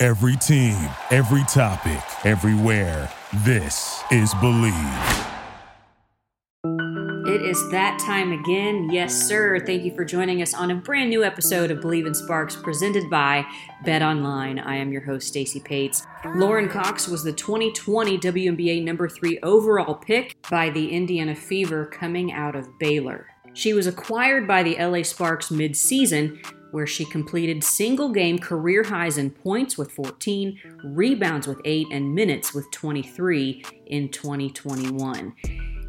Every team, every topic, everywhere. This is Bleav. It is that time again. Yes, sir. Thank you for joining us on a brand new episode of Bleav in Sparks presented by Bet Online. I am your host, Stacey Pates. Lauren Cox was the 2020 WNBA number three overall pick by the Indiana Fever coming out of Baylor. She was acquired by the LA Sparks mid-season, where she completed single game career highs in points with 14, rebounds with 8, and minutes with 23 in 2021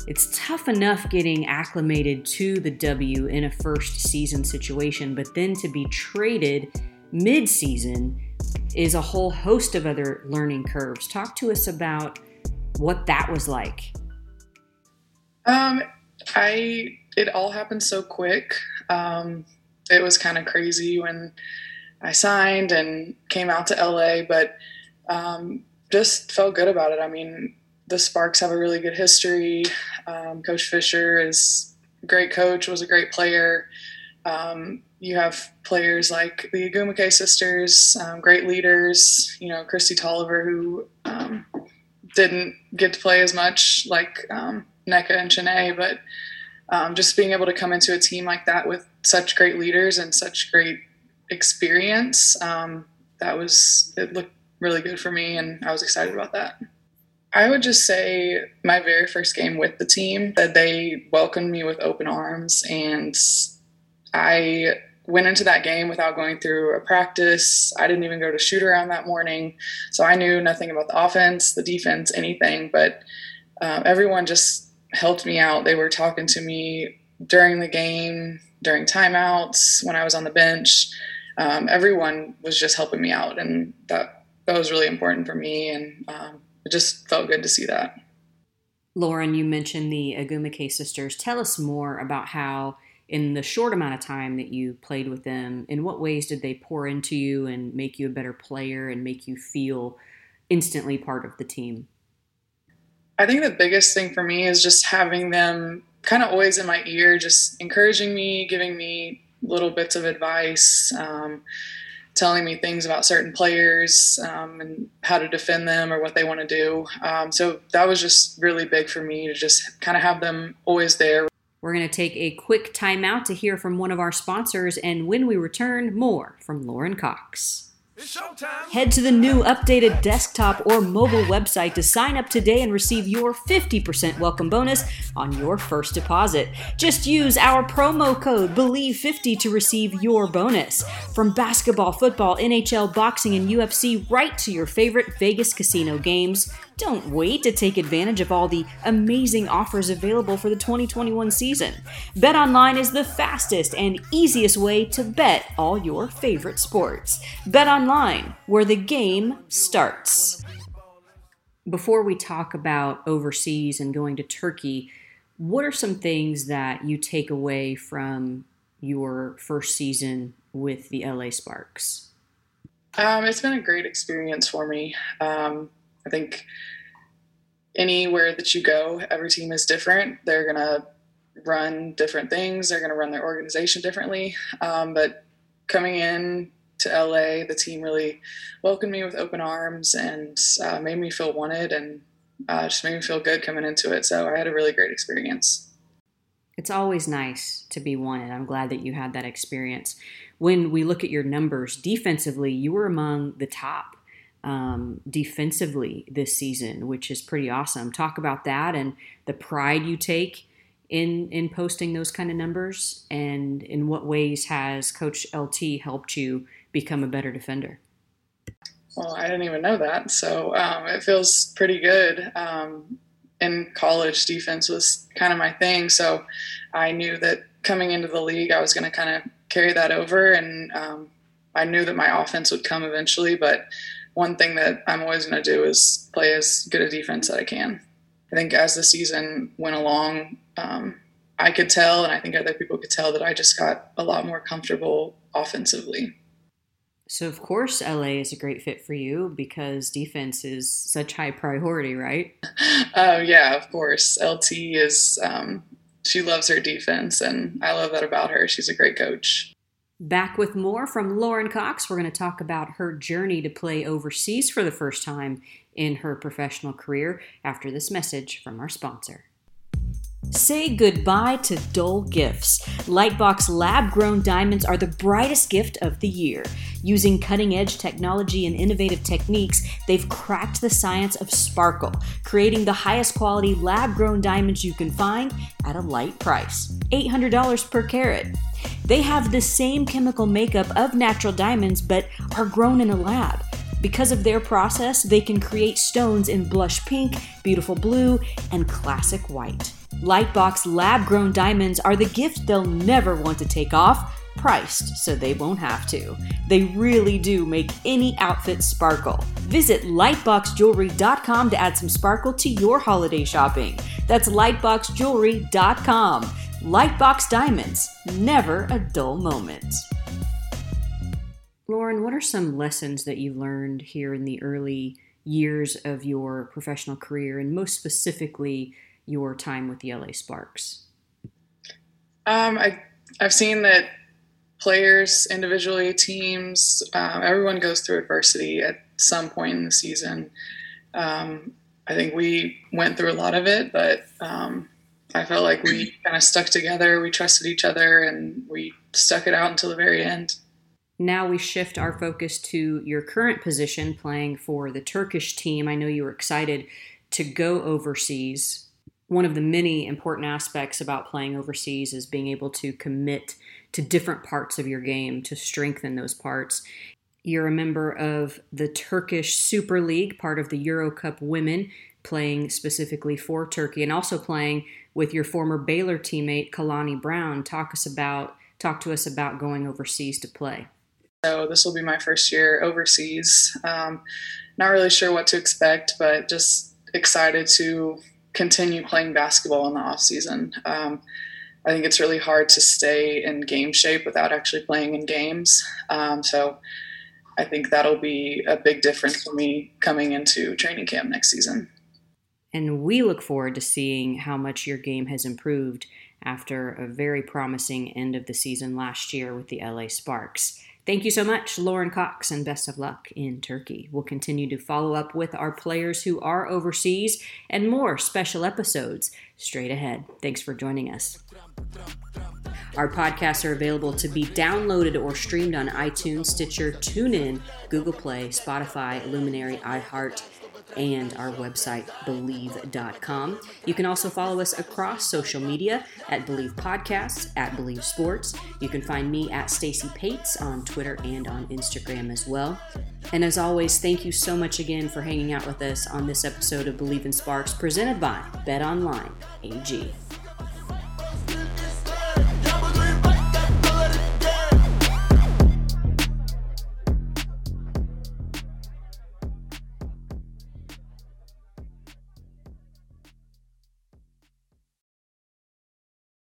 it's tough enough getting acclimated to the W in a first season situation, but then to be traded mid season is a whole host of other learning curves. Talk to us about what that was like. Um, I it all happened so quick. Um, it was kind of crazy when I signed and came out to LA, but um, just felt good about it. I mean, the Sparks have a really good history. Um, coach Fisher is a great coach, was a great player. Um, you have players like the Ogwumike sisters, um, great leaders. You know, Kristi Toliver, who um, didn't get to play as much like um, Nneka and Chiney, but um, just being able to come into a team like that with such great leaders and such great experience, that was it looked really good for me, and I was excited about that. I would just say my very first game with the team that they welcomed me with open arms and I went into that game without going through a practice. I didn't even go to shoot around that morning. So I knew nothing about the offense, the defense, anything, but um, everyone just helped me out. They were talking to me during the game, during timeouts, when I was on the bench. Um, everyone was just helping me out, and that that was really important for me. And um, it just felt good to see that. Lauren, you mentioned the Ogwumike sisters. Tell us more about how, in the short amount of time that you played with them, in what ways did they pour into you and make you a better player and make you feel instantly part of the team? I think the biggest thing for me is just having them kind of always in my ear, just encouraging me, giving me little bits of advice. Um, telling me things about certain players um, and how to defend them or what they want to do. Um, so that was just really big for me to just kind of have them always there. We're going to take a quick timeout to hear from one of our sponsors, and when we return, more from Lauren Cox. Head to the new updated desktop or mobile website to sign up today and receive your 50% welcome bonus on your first deposit. Just use our promo code BELIEVE50 to receive your bonus. From basketball, football, NHL, boxing, and UFC, right to your favorite Vegas casino games. Don't wait to take advantage of all the amazing offers available for the 2021 season. BetOnline is the fastest and easiest way to bet all your favorite sports. BetOnline, where the game starts. Before we talk about overseas and going to Turkey, what are some things that you take away from your first season with the LA Sparks? Um, it's been a great experience for me. Um, I think anywhere that you go, every team is different. They're going to run different things, they're going to run their organization differently. Um, but coming in to LA, the team really welcomed me with open arms and uh, made me feel wanted and uh, just made me feel good coming into it. So I had a really great experience. It's always nice to be wanted. I'm glad that you had that experience. When we look at your numbers defensively, you were among the top um, defensively this season, which is pretty awesome. Talk about that and the pride you take in in posting those kind of numbers, and in what ways has Coach LT helped you become a better defender? Well, I didn't even know that, so um, it feels pretty good. Um, in college, defense was kind of my thing, so I knew that coming into the league, I was going to kind of carry that over, and um, I knew that my offense would come eventually, but one thing that I'm always going to do is play as good a defense that I can. I think as the season went along, um, I could tell, and I think other people could tell, that I just got a lot more comfortable offensively. So, of course, LA is a great fit for you because defense is such high priority, right? Uh, yeah, of course. LT is, um, she loves her defense, and I love that about her. She's a great coach. Back with more from Lauren Cox. We're going to talk about her journey to play overseas for the first time in her professional career after this message from our sponsor. Say goodbye to dull gifts. Lightbox lab grown diamonds are the brightest gift of the year. Using cutting edge technology and innovative techniques, they've cracked the science of sparkle, creating the highest quality lab grown diamonds you can find at a light price $800 per carat. They have the same chemical makeup of natural diamonds but are grown in a lab. Because of their process, they can create stones in blush pink, beautiful blue, and classic white. Lightbox lab grown diamonds are the gift they'll never want to take off, priced so they won't have to. They really do make any outfit sparkle. Visit lightboxjewelry.com to add some sparkle to your holiday shopping. That's lightboxjewelry.com. Lightbox Diamonds, never a dull moment. Lauren, what are some lessons that you've learned here in the early years of your professional career, and most specifically, your time with the LA Sparks? Um, I I've seen that players individually, teams, um, everyone goes through adversity at some point in the season. Um, I think we went through a lot of it, but um, I felt like we kind of stuck together. We trusted each other, and we stuck it out until the very end. Now we shift our focus to your current position, playing for the Turkish team. I know you were excited to go overseas one of the many important aspects about playing overseas is being able to commit to different parts of your game to strengthen those parts. You're a member of the Turkish Super League, part of the Euro Cup women, playing specifically for Turkey and also playing with your former Baylor teammate Kalani Brown. Talk us about talk to us about going overseas to play. So this will be my first year overseas. Um, not really sure what to expect, but just excited to continue playing basketball in the off season. Um, I think it's really hard to stay in game shape without actually playing in games. Um, so I think that'll be a big difference for me coming into training camp next season. And we look forward to seeing how much your game has improved after a very promising end of the season last year with the LA Sparks. Thank you so much, Lauren Cox, and best of luck in Turkey. We'll continue to follow up with our players who are overseas and more special episodes straight ahead. Thanks for joining us. Our podcasts are available to be downloaded or streamed on iTunes, Stitcher, TuneIn, Google Play, Spotify, Luminary, iHeart, and our website, Bleav.com. You can also follow us across social media at Bleav Podcasts, at Bleav Sports. You can find me at Stacy Pates on Twitter and on Instagram as well. And as always, thank you so much again for hanging out with us on this episode of Bleav in Sparks, presented by Bet Online AG.